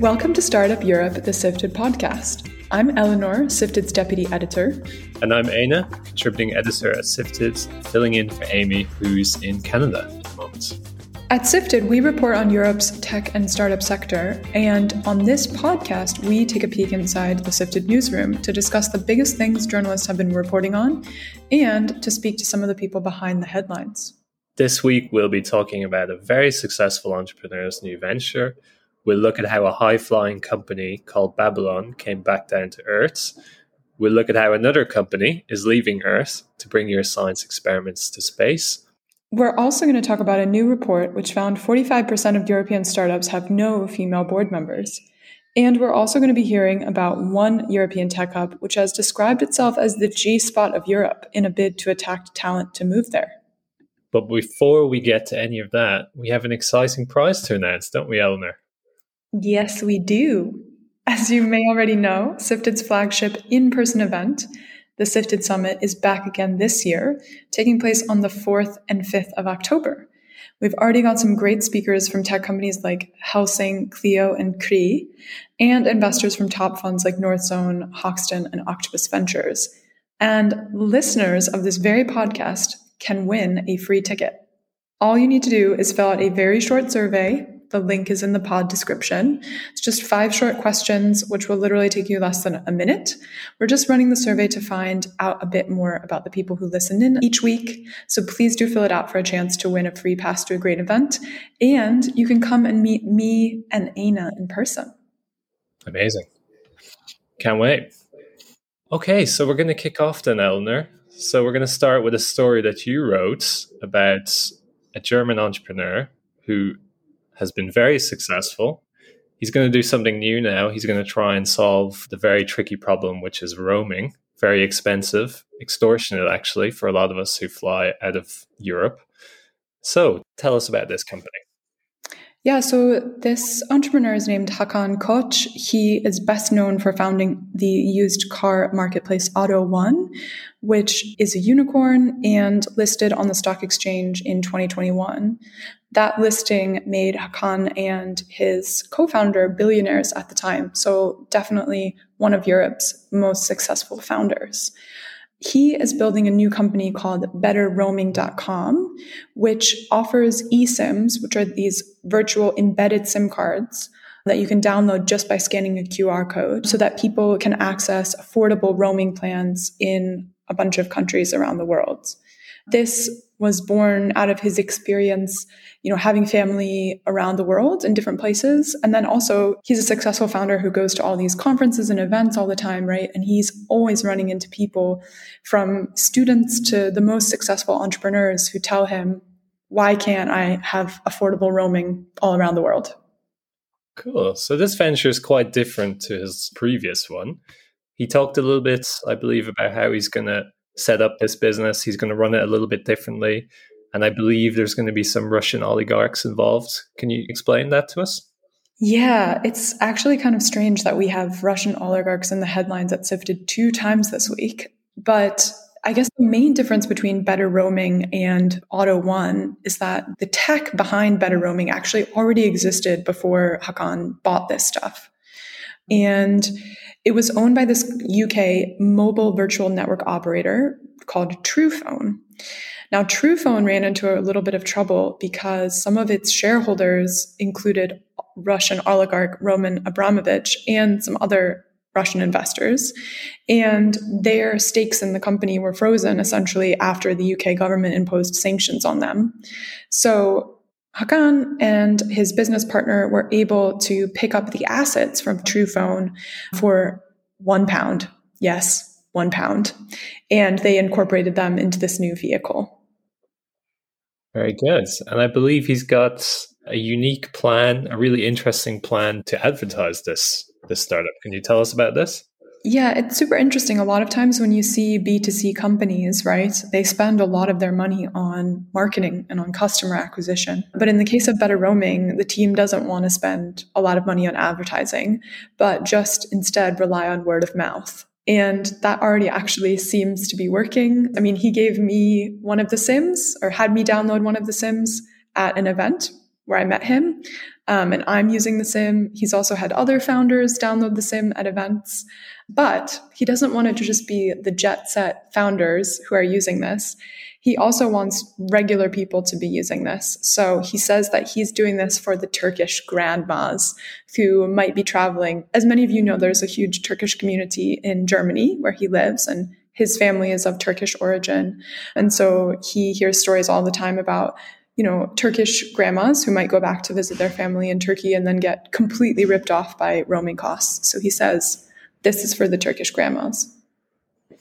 Welcome to Startup Europe, the Sifted podcast. I'm Eleanor, Sifted's deputy editor. And I'm Aina, contributing editor at Sifted, filling in for Amy, who's in Canada at the moment. At Sifted, we report on Europe's tech and startup sector, and on this podcast, we take a peek inside the Sifted newsroom to discuss the biggest things journalists have been reporting on and to speak to some of the people behind the headlines. This week, we'll be talking about a very successful entrepreneur's new venture We'll look at how a high flying company called Babylon came back down to Earth. We'll look at how another company is leaving Earth to bring your science experiments to space. We're also going to talk about a new report which found 45% of European startups have no female board members. And we're also going to be hearing about one European tech hub which has described itself as the G spot of Europe in a bid to attract talent to move there. But before we get to any of that, we have an exciting prize to announce, don't we, Eleanor? Yes, we do. As you may already know, Sifted's flagship in person event, the Sifted Summit, is back again this year, taking place on the 4th and 5th of October. We've already got some great speakers from tech companies like Helsing, Clio, and Cree, and investors from top funds like Northzone, Hoxton, and Octopus Ventures. And listeners of this very podcast can win a free ticket. All you need to do is fill out a very short survey the link is in the pod description. It's just five short questions, which will literally take you less than a minute. We're just running the survey to find out a bit more about the people who listen in each week. So please do fill it out for a chance to win a free pass to a great event. And you can come and meet me and Aina in person. Amazing. Can't wait. Okay, so we're going to kick off then, Eleanor. So we're going to start with a story that you wrote about a German entrepreneur who has been very successful. He's going to do something new now. He's going to try and solve the very tricky problem, which is roaming. Very expensive, extortionate actually, for a lot of us who fly out of Europe. So tell us about this company. Yeah, so this entrepreneur is named Hakan Koç. He is best known for founding the used car marketplace AUTO1, which is a unicorn and listed on the stock exchange in 2021. That listing made Hakan and his co founder billionaires at the time. So, definitely one of Europe's most successful founders he is building a new company called betterroaming.com, which offers eSIMs, which are these virtual embedded SIM cards that you can download just by scanning a QR code so that people can access affordable roaming plans in a bunch of countries around the world. This was born out of his experience, you know, having family around the world in different places. And then also he's a successful founder who goes to all these conferences and events all the time, right? And he's always running into people from students to the most successful entrepreneurs who tell him, why can't I have affordable roaming all around the world? Cool. So this venture is quite different to his previous one. He talked a little bit, I believe, about how he's going to set up this business. He's going to run it a little bit differently. And I believe there's going to be some Russian oligarchs involved. Can you explain that to us? Yeah, it's actually kind of strange that we have Russian oligarchs in the headlines at Sifted two times this week. But I guess the main difference between Better Roaming and AUTO1 is that the tech behind Better Roaming actually already existed before Hakan bought this stuff. And it was owned by this UK mobile virtual network operator called Truphone. Now, Truphone ran into a little bit of trouble because some of its shareholders included Russian oligarch Roman Abramovich and some other Russian investors. And their stakes in the company were frozen essentially after the UK government imposed sanctions on them. So Hakan and his business partner were able to pick up the assets from Truphone for one pound. Yes, one pound. And they incorporated them into this new vehicle. Very good. And I believe he's got a unique plan, a really interesting plan to advertise this this startup. Can you tell us about this? Yeah, it's super interesting. A lot of times when you see B2C companies, right, they spend a lot of their money on marketing and on customer acquisition. But in the case of Better Roaming, the team doesn't want to spend a lot of money on advertising, but just instead rely on word of mouth. And that already actually seems to be working. I mean, he gave me one of the Sims or had me download one of the Sims at an event where I met him. Um, and I'm using the sim. He's also had other founders download the sim at events. But he doesn't want it to just be the jet set founders who are using this. He also wants regular people to be using this. So he says that he's doing this for the Turkish grandmas who might be traveling. As many of you know, there's a huge Turkish community in Germany where he lives, and his family is of Turkish origin. And so he hears stories all the time about you know, Turkish grandmas who might go back to visit their family in Turkey and then get completely ripped off by roaming costs. So he says, this is for the Turkish grandmas.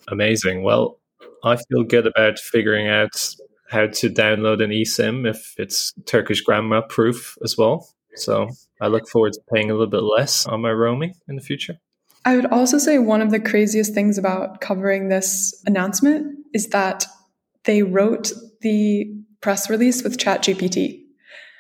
Amazing. Well, I feel good about figuring out how to download an eSIM if it's Turkish grandma proof as well. So I look forward to paying a little bit less on my roaming in the future. I would also say one of the craziest things about covering this announcement is that they wrote the press release with ChatGPT.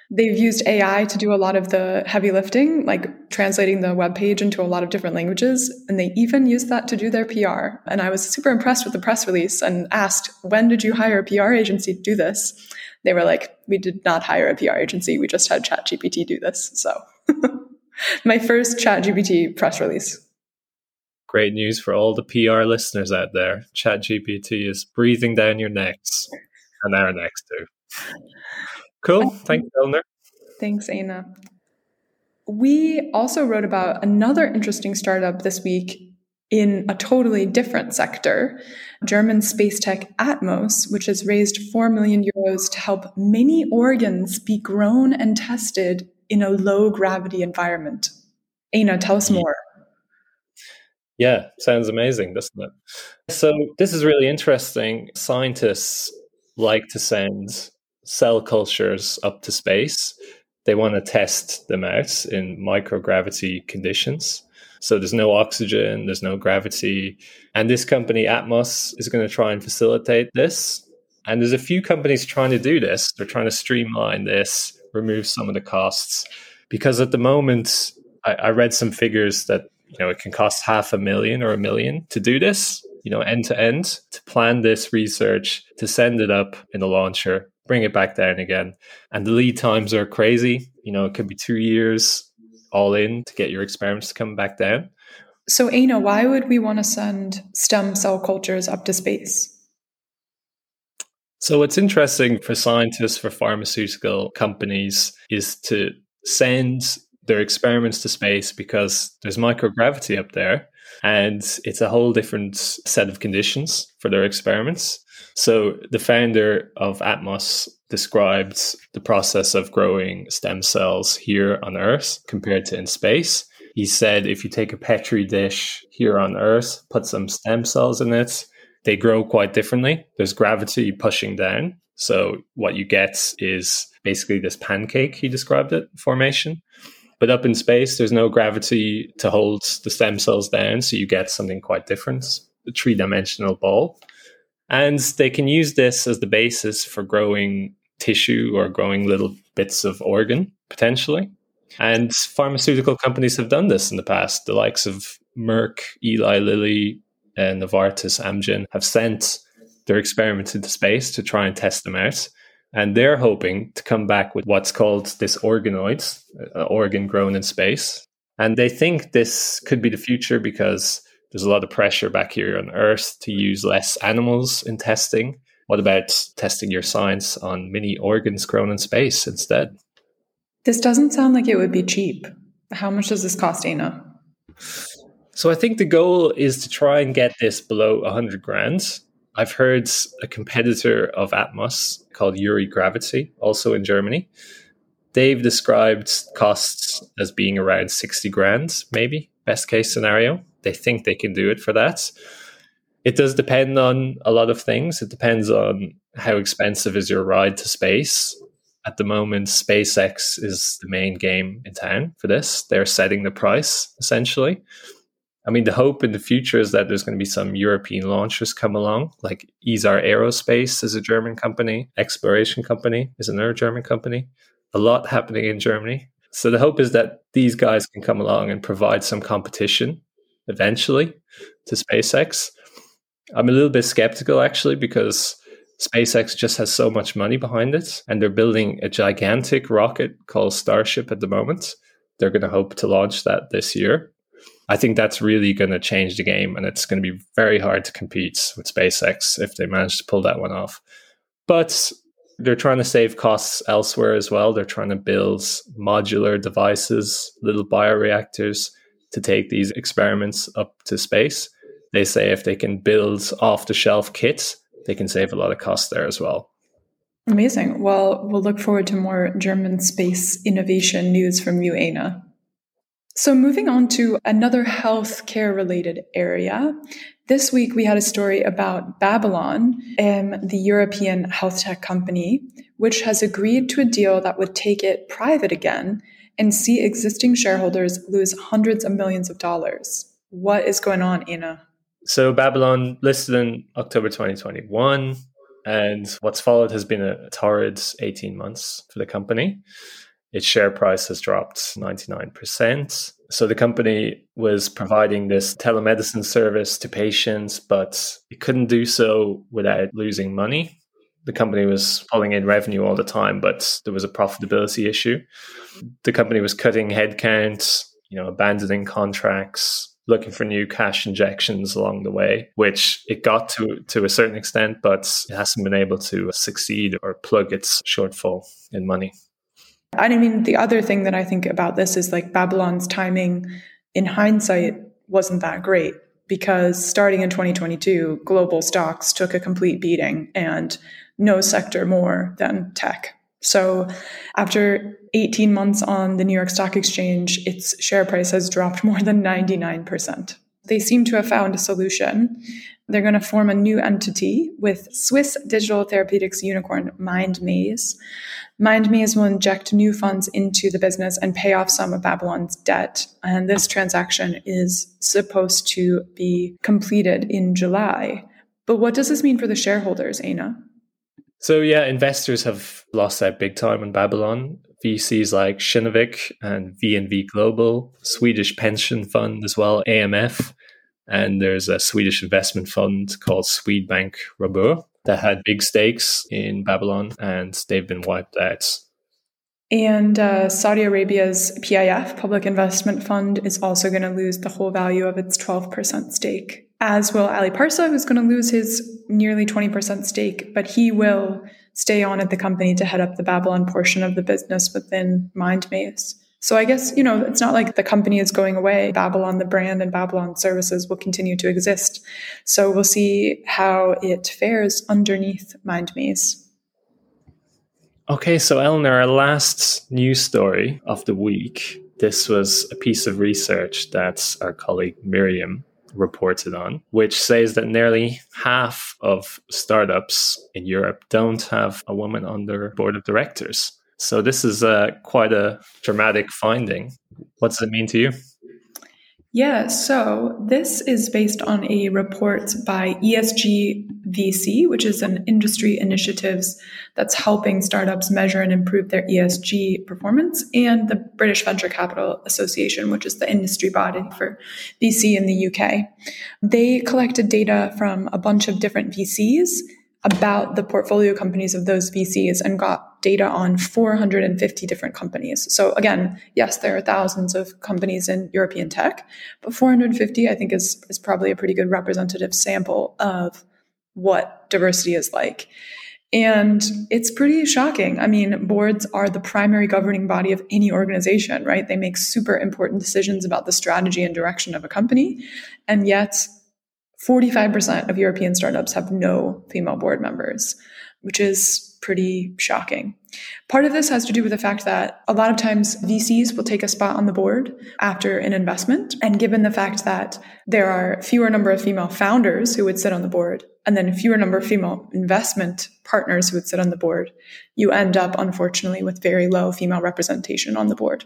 They've used AI to do a lot of the heavy lifting, like translating the web page into a lot of different languages. And they even used that to do their PR. And I was super impressed with the press release and asked, when did you hire a PR agency to do this? They were like, we did not hire a PR agency. We just had ChatGPT do this. So my first ChatGPT press release. Great news for all the PR listeners out there. ChatGPT is breathing down your necks and our necks too. Cool. Thanks, Eleanor. Thanks, Anna. We also wrote about another interesting startup this week in a totally different sector, German space tech Atmos, which has raised 4 million euros to help mini organs be grown and tested in a low gravity environment. Anna, tell us more. Yeah, sounds amazing, doesn't it? So, this is really interesting. Scientists like to send cell cultures up to space, they want to test them out in microgravity conditions. So there's no oxygen, there's no gravity. And this company, Atmos, is going to try and facilitate this. And there's a few companies trying to do this. They're trying to streamline this, remove some of the costs. Because at the moment, I, I read some figures that you know it can cost half a million or a million to do this, you know, end to end, to plan this research, to send it up in a launcher, bring it back down again. And the lead times are crazy. You know, it could be two years all in to get your experiments to come back down. So, Aina, why would we want to send stem cell cultures up to space? So, what's interesting for scientists, for pharmaceutical companies, is to send their experiments to space because there's microgravity up there and it's a whole different set of conditions for their experiments. So the founder of Atmos described the process of growing stem cells here on Earth compared to in space. He said if you take a petri dish here on Earth, put some stem cells in it, they grow quite differently. There's gravity pushing down. So what you get is basically this pancake, he described it, formation. But up in space, there's no gravity to hold the stem cells down. So you get something quite different, a three dimensional ball. And they can use this as the basis for growing tissue or growing little bits of organ potentially. And pharmaceutical companies have done this in the past. The likes of Merck, Eli Lilly, and Novartis, Amgen have sent their experiments into space to try and test them out. And they're hoping to come back with what's called this organoids, uh, organ grown in space. And they think this could be the future because there's a lot of pressure back here on Earth to use less animals in testing. What about testing your science on mini organs grown in space instead? This doesn't sound like it would be cheap. How much does this cost, Ana? So I think the goal is to try and get this below 100 grand. I've heard a competitor of Atmos called Yuri Gravity, also in Germany. They've described costs as being around 60 grand, maybe, best case scenario they think they can do it for that. It does depend on a lot of things. It depends on how expensive is your ride to space. At the moment, SpaceX is the main game in town for this. They're setting the price essentially. I mean, the hope in the future is that there's going to be some European launchers come along, like Isar Aerospace is a German company, Exploration Company is another German company. A lot happening in Germany. So the hope is that these guys can come along and provide some competition eventually to SpaceX. I'm a little bit skeptical actually because SpaceX just has so much money behind it, and they're building a gigantic rocket called Starship at the moment. They're going to hope to launch that this year. I think that's really going to change the game, and it's going to be very hard to compete with SpaceX if they manage to pull that one off. But they're trying to save costs elsewhere as well. They're trying to build modular devices, little bioreactors to take these experiments up to space. They say if they can build off the shelf kits, they can save a lot of cost there as well. Amazing. Well, we'll look forward to more German space innovation news from you, Aina. So, moving on to another healthcare related area. This week, we had a story about Babylon, um, the European health tech company, which has agreed to a deal that would take it private again and see existing shareholders lose hundreds of millions of dollars. What is going on, Aina? So, Babylon listed in October 2021, and what's followed has been a torrid 18 months for the company. Its share price has dropped 99%. So the company was providing this telemedicine service to patients, but it couldn't do so without losing money. The company was pulling in revenue all the time, but there was a profitability issue. The company was cutting headcount, you know, abandoning contracts, looking for new cash injections along the way, which it got to to a certain extent, but it hasn't been able to succeed or plug its shortfall in money. I mean, the other thing that I think about this is like Babylon's timing in hindsight wasn't that great because starting in 2022, global stocks took a complete beating and no sector more than tech. So after 18 months on the New York Stock Exchange, its share price has dropped more than 99%. They seem to have found a solution. They're going to form a new entity with Swiss digital therapeutics unicorn MindMaze. MindMaze will inject new funds into the business and pay off some of Babylon's debt. And this transaction is supposed to be completed in July. But what does this mean for the shareholders, Aina? So, yeah, investors have lost out big time on Babylon. VCs like Kinnevik and VNV Global, Swedish pension fund as well, AMF, and there's a Swedish investment fund called Swedbank Robur that had big stakes in Babylon and they've been wiped out. And uh, Saudi Arabia's PIF, Public Investment Fund, is also going to lose the whole value of its 12% stake, as will Ali Parsa, who's going to lose his nearly 20% stake, but he will stay on at the company to head up the Babylon portion of the business within MindMaze. So I guess, you know, it's not like the company is going away. Babylon, the brand and Babylon services will continue to exist. So we'll see how it fares underneath MindMaze. Okay, so Eleanor, our last news story of the week. This was a piece of research that our colleague Miriam reported on, which says that nearly half of startups in Europe don't have a woman on their board of directors. So this is uh, quite a dramatic finding. What does it mean to you? Yeah, so this is based on a report by ESG VC, which is an industry initiatives that's helping startups measure and improve their ESG performance, and the British Venture Capital Association, which is the industry body for VC in the UK. They collected data from a bunch of different VCs about the portfolio companies of those VCs and got data on 450 different companies. So again, yes, there are thousands of companies in European tech, but 450 I think is is probably a pretty good representative sample of what diversity is like. And it's pretty shocking. I mean, boards are the primary governing body of any organization, right? They make super important decisions about the strategy and direction of a company. And yet 45% of European startups have no female board members, which is pretty shocking. Part of this has to do with the fact that a lot of times VCs will take a spot on the board after an investment. And given the fact that there are fewer number of female founders who would sit on the board, and then fewer number of female investment partners who would sit on the board, you end up, unfortunately, with very low female representation on the board.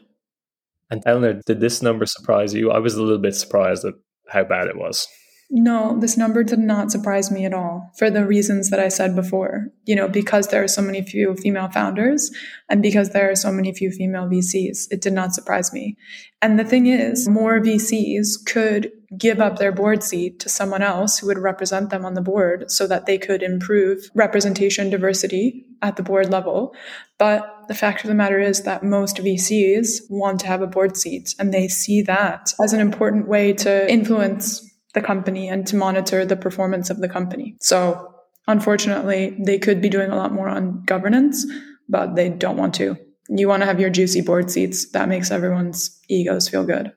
And Eleanor, did this number surprise you? I was a little bit surprised at how bad it was. No, this number did not surprise me at all for the reasons that I said before. You know, because there are so many few female founders and because there are so many few female VCs, it did not surprise me. And the thing is, more VCs could give up their board seat to someone else who would represent them on the board so that they could improve representation diversity at the board level. But the fact of the matter is that most VCs want to have a board seat and they see that as an important way to influence the company and to monitor the performance of the company. So unfortunately, they could be doing a lot more on governance, but they don't want to. You want to have your juicy board seats. That makes everyone's egos feel good.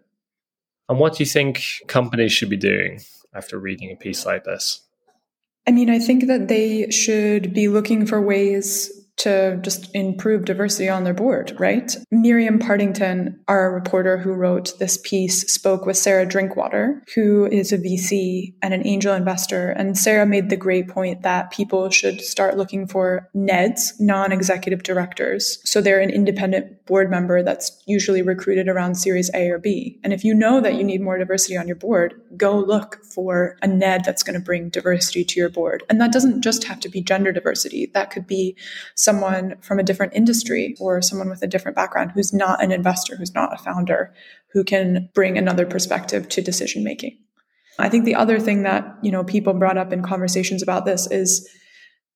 And what do you think companies should be doing after reading a piece like this? I mean, I think that they should be looking for ways to just improve diversity on their board, right? Miriam Partington, our reporter who wrote this piece, spoke with Sarah Drinkwater, who is a VC and an angel investor. And Sarah made the great point that people should start looking for NEDs, non executive directors. So they're an independent board member that's usually recruited around Series A or B. And if you know that you need more diversity on your board, go look for a NED that's going to bring diversity to your board. And that doesn't just have to be gender diversity, that could be someone from a different industry or someone with a different background who's not an investor, who's not a founder, who can bring another perspective to decision making. I think the other thing that, you know, people brought up in conversations about this is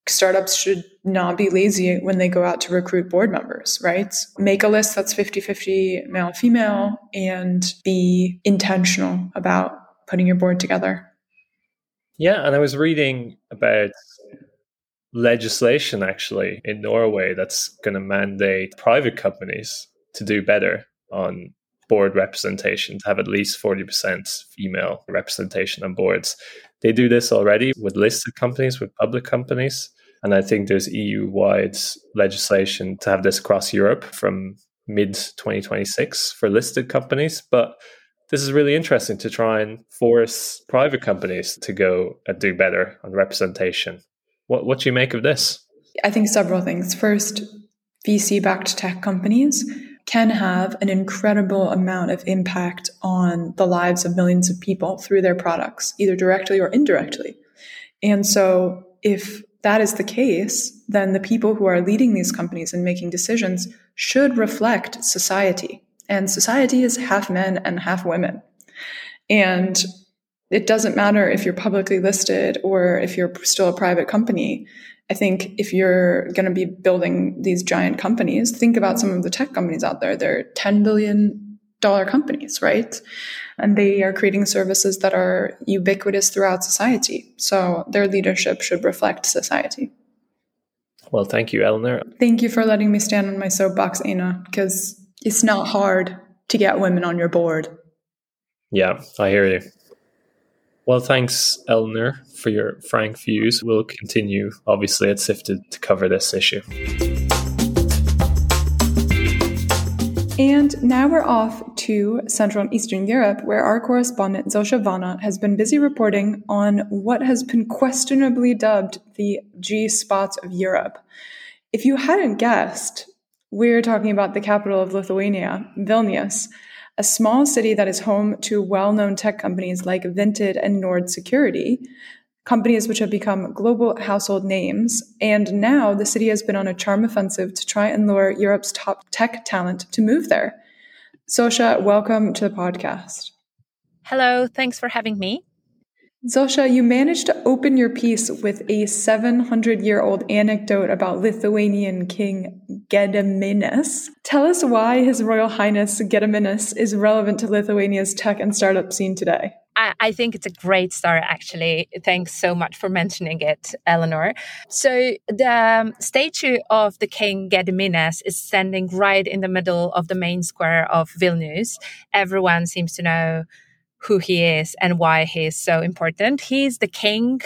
startups should not be lazy when they go out to recruit board members, right? Make a list that's 50-50 male female and be intentional about putting your board together. Yeah, and I was reading about legislation actually in Norway that's going to mandate private companies to do better on board representation, to have at least 40% female representation on boards. They do this already with listed companies, with public companies. And I think there's EU wide legislation to have this across Europe from mid 2026 for listed companies. But this is really interesting to try and force private companies to go and do better on representation what what do you make of this? I think several things. First, VC backed tech companies can have an incredible amount of impact on the lives of millions of people through their products, either directly or indirectly. And so, if that is the case, then the people who are leading these companies and making decisions should reflect society. And society is half men and half women. And it doesn't matter if you're publicly listed or if you're still a private company. I think if you're going to be building these giant companies, think about some of the tech companies out there. They're $10 billion companies, right? And they are creating services that are ubiquitous throughout society. So their leadership should reflect society. Well, thank you, Eleanor. Thank you for letting me stand on my soapbox, Anna, because it's not hard to get women on your board. Yeah, I hear you. Well, thanks, Eleanor, for your frank views. We'll continue, obviously, at Sifted to cover this issue. And now we're off to Central and Eastern Europe, where our correspondent Zosia Wanat has been busy reporting on what has been questionably dubbed the G spots of Europe. If you hadn't guessed, we're talking about the capital of Lithuania, Vilnius, a small city that is home to well known tech companies like Vinted and Nord Security, companies which have become global household names. And now the city has been on a charm offensive to try and lure Europe's top tech talent to move there. Zosia, welcome to the podcast. Hello, thanks for having me. Zosia, you managed to open your piece with a 700 year old anecdote about Lithuanian King Gediminas. Tell us why His Royal Highness Gediminas is relevant to Lithuania's tech and startup scene today. I, think it's a great start, actually. Thanks so much for mentioning it, Eleanor. So, the um, statue of the king Gediminas is standing right in the middle of the main square of Vilnius. Everyone seems to know who he is and why he is so important. He's the king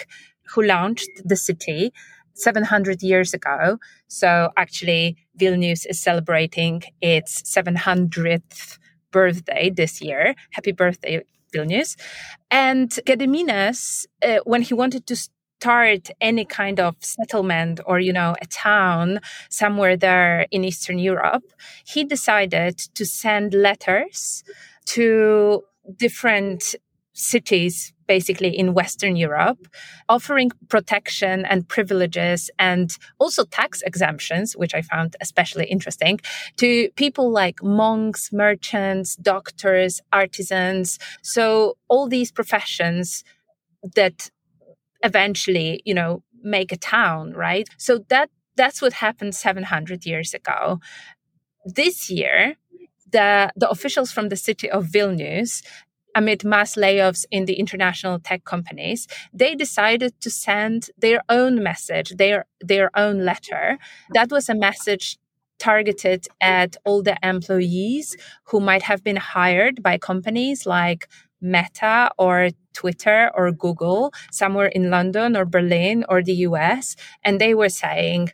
who launched the city 700 years ago. So actually, Vilnius is celebrating its 700th birthday this year. Happy birthday, Vilnius. And Gediminas, uh, when he wanted to start any kind of settlement or, you know, a town somewhere there in Eastern Europe, he decided to send letters to different cities basically in Western Europe, offering protection and privileges and also tax exemptions, which I found especially interesting, to people like monks, merchants, doctors, artisans. So all these professions that eventually, you know, make a town, right? So that that's what happened 700 years ago. This year, the, the officials from the city of Vilnius amid mass layoffs in the international tech companies, they decided to send their own message, their their own letter. That was a message targeted at all the employees who might have been hired by companies like Meta or Twitter or Google somewhere in London or Berlin or the US. And they were saying,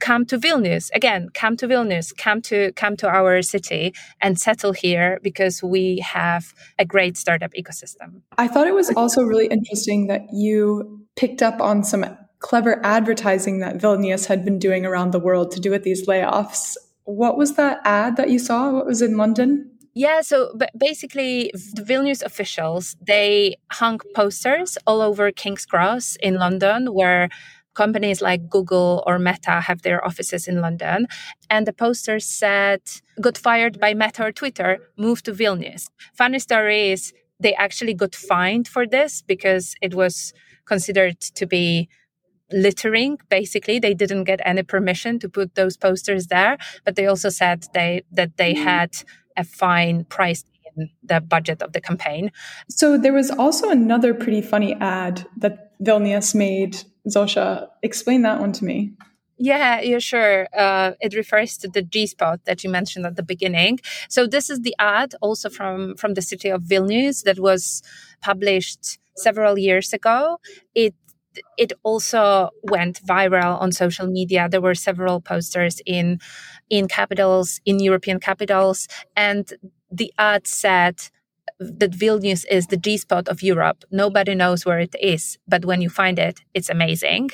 come to Vilnius again, come to Vilnius, come to, come to our city and settle here because we have a great startup ecosystem. I thought it was also really interesting that you picked up on some clever advertising that Vilnius had been doing around the world to do with these layoffs. What was that ad that you saw? What was in London? Yeah, so basically, the Vilnius officials they hung posters all over King's Cross in London, where companies like Google or Meta have their offices in London, and the posters said, "Got fired by Meta or Twitter, move to Vilnius." Funny story is they actually got fined for this because it was considered to be littering basically they didn't get any permission to put those posters there but they also said they that they mm. had a fine priced in the budget of the campaign. So there was also another pretty funny ad that Vilnius made. Zosia, explain that one to me. Yeah, yeah, sure. Uh, it refers to the G spot that you mentioned at the beginning. So this is the ad also from from the city of Vilnius that was published several years ago. It it also went viral on social media. There were several posters in in capitals, in European capitals, and the ad said that Vilnius is the G spot of Europe. Nobody knows where it is, but when you find it, it's amazing,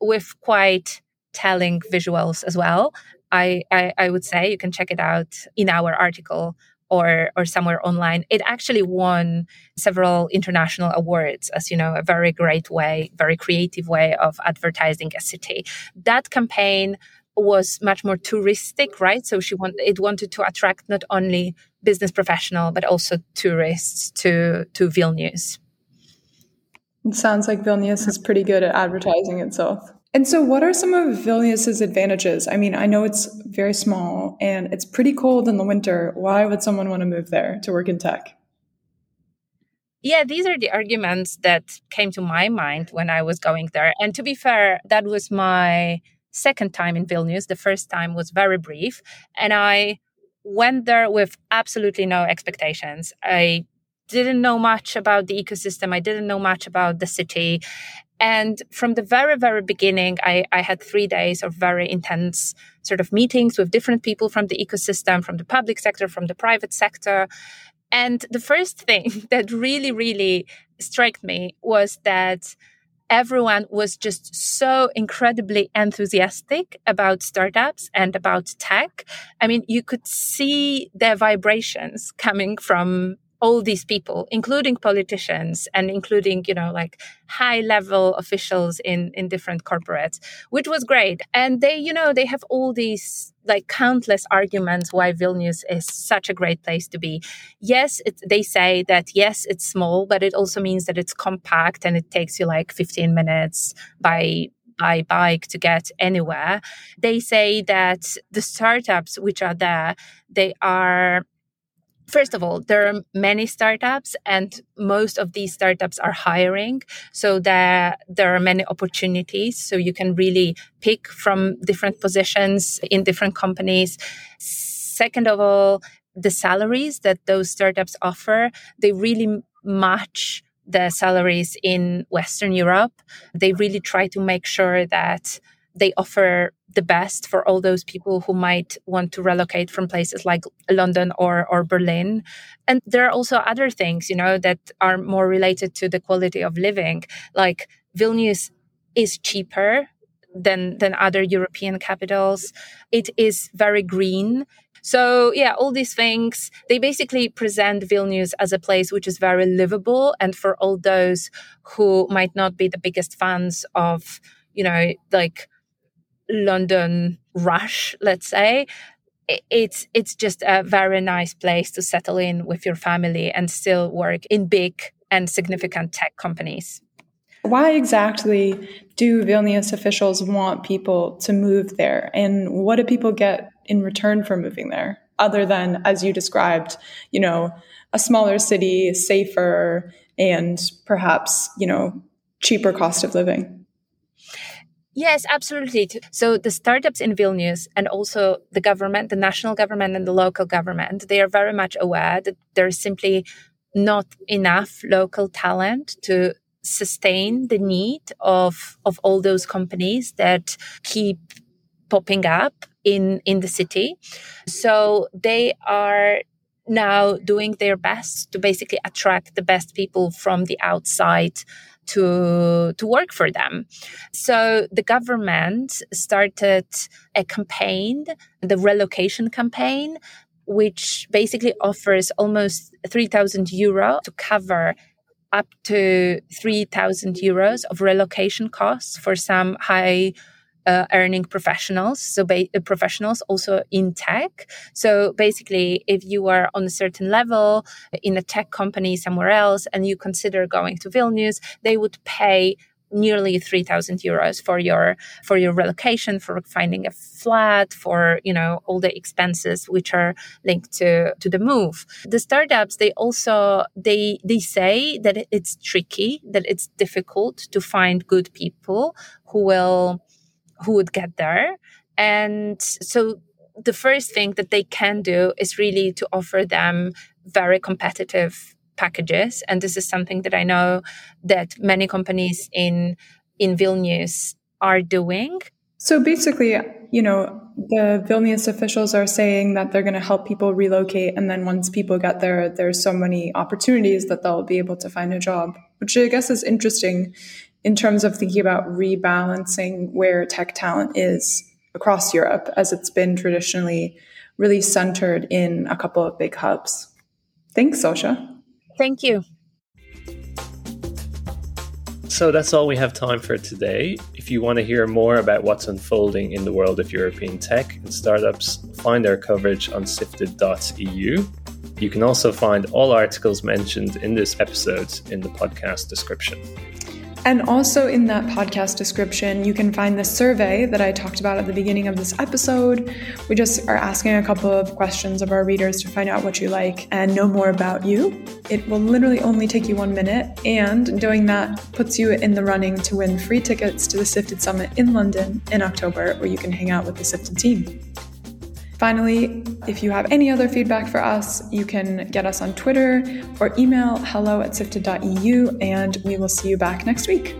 with quite telling visuals as well. I, I, I would say you can check it out in our article or or somewhere online it actually won several international awards as you know a very great way very creative way of advertising a city that campaign was much more touristic right so she want, it wanted to attract not only business professional but also tourists to to vilnius it sounds like vilnius is pretty good at advertising itself and so, what are some of Vilnius's advantages? I mean, I know it's very small and it's pretty cold in the winter. Why would someone want to move there to work in tech? Yeah, these are the arguments that came to my mind when I was going there. And to be fair, that was my second time in Vilnius. The first time was very brief. And I went there with absolutely no expectations. I didn't know much about the ecosystem. I didn't know much about the city. And from the very, very beginning, I, I, had three days of very intense sort of meetings with different people from the ecosystem, from the public sector, from the private sector. And the first thing that really, really struck me was that everyone was just so incredibly enthusiastic about startups and about tech. I mean, you could see their vibrations coming from all these people, including politicians and including, you know, like high level officials in, in different corporates, which was great. And they, you know, they have all these like countless arguments why Vilnius is such a great place to be. Yes, it, they say that yes, it's small, but it also means that it's compact and it takes you like 15 minutes by by bike to get anywhere. They say that the startups which are there, they are First of all, there are many startups, and most of these startups are hiring. So there, there are many opportunities. So you can really pick from different positions in different companies. Second of all, the salaries that those startups offer, they really match the salaries in Western Europe. They really try to make sure that they offer the best for all those people who might want to relocate from places like London or, or Berlin. And there are also other things, you know, that are more related to the quality of living. Like Vilnius is cheaper than, than other European capitals. It is very green. So, yeah, all these things, they basically present Vilnius as a place which is very livable. And for all those who might not be the biggest fans of, you know, like London rush, let's say, it's it's just a very nice place to settle in with your family and still work in big and significant tech companies. Why exactly do Vilnius officials want people to move there? And what do people get in return for moving there? Other than, as you described, you know, a smaller city, safer, and perhaps, you know, cheaper cost of living. Yes, absolutely. So the startups in Vilnius and also the government, the national government and the local government, they are very much aware that there's simply not enough local talent to sustain the need of of all those companies that keep popping up in in the city so they are now doing their best to basically attract the best people from the outside to to work for them. So the government started a campaign, the relocation campaign, which basically offers almost 3,000 euro to cover up to 3,000 euros of relocation costs for some high uh, earning professionals. So, ba- uh, professionals also in tech. So, basically, if you are on a certain level in a tech company somewhere else and you consider going to Vilnius, they would pay nearly 3000 euros for your for your relocation for finding a flat for you know all the expenses which are linked to to the move the startups they also they they say that it's tricky that it's difficult to find good people who will who would get there and so the first thing that they can do is really to offer them very competitive packages. And this is something that I know that many companies in in Vilnius are doing. So basically, you know, the Vilnius officials are saying that they're going to help people relocate. And then once people get there, there's so many opportunities that they'll be able to find a job, which I guess is interesting in terms of thinking about rebalancing where tech talent is across Europe, as it's been traditionally really centered in a couple of big hubs. Thanks, Zosia. Thank you. So that's all we have time for today. If you want to hear more about what's unfolding in the world of European tech and startups, find our coverage on sifted.eu. You can also find all articles mentioned in this episode in the podcast description. And also in that podcast description, you can find the survey that I talked about at the beginning of this episode. We just are asking a couple of questions of our readers to find out what you like and know more about you. It will literally only take you one minute, and doing that puts you in the running to win free tickets to the Sifted Summit in London in October, where you can hang out with the Sifted team. Finally, if you have any other feedback for us, you can get us on Twitter or email hello at sifted.eu, and we will see you back next week.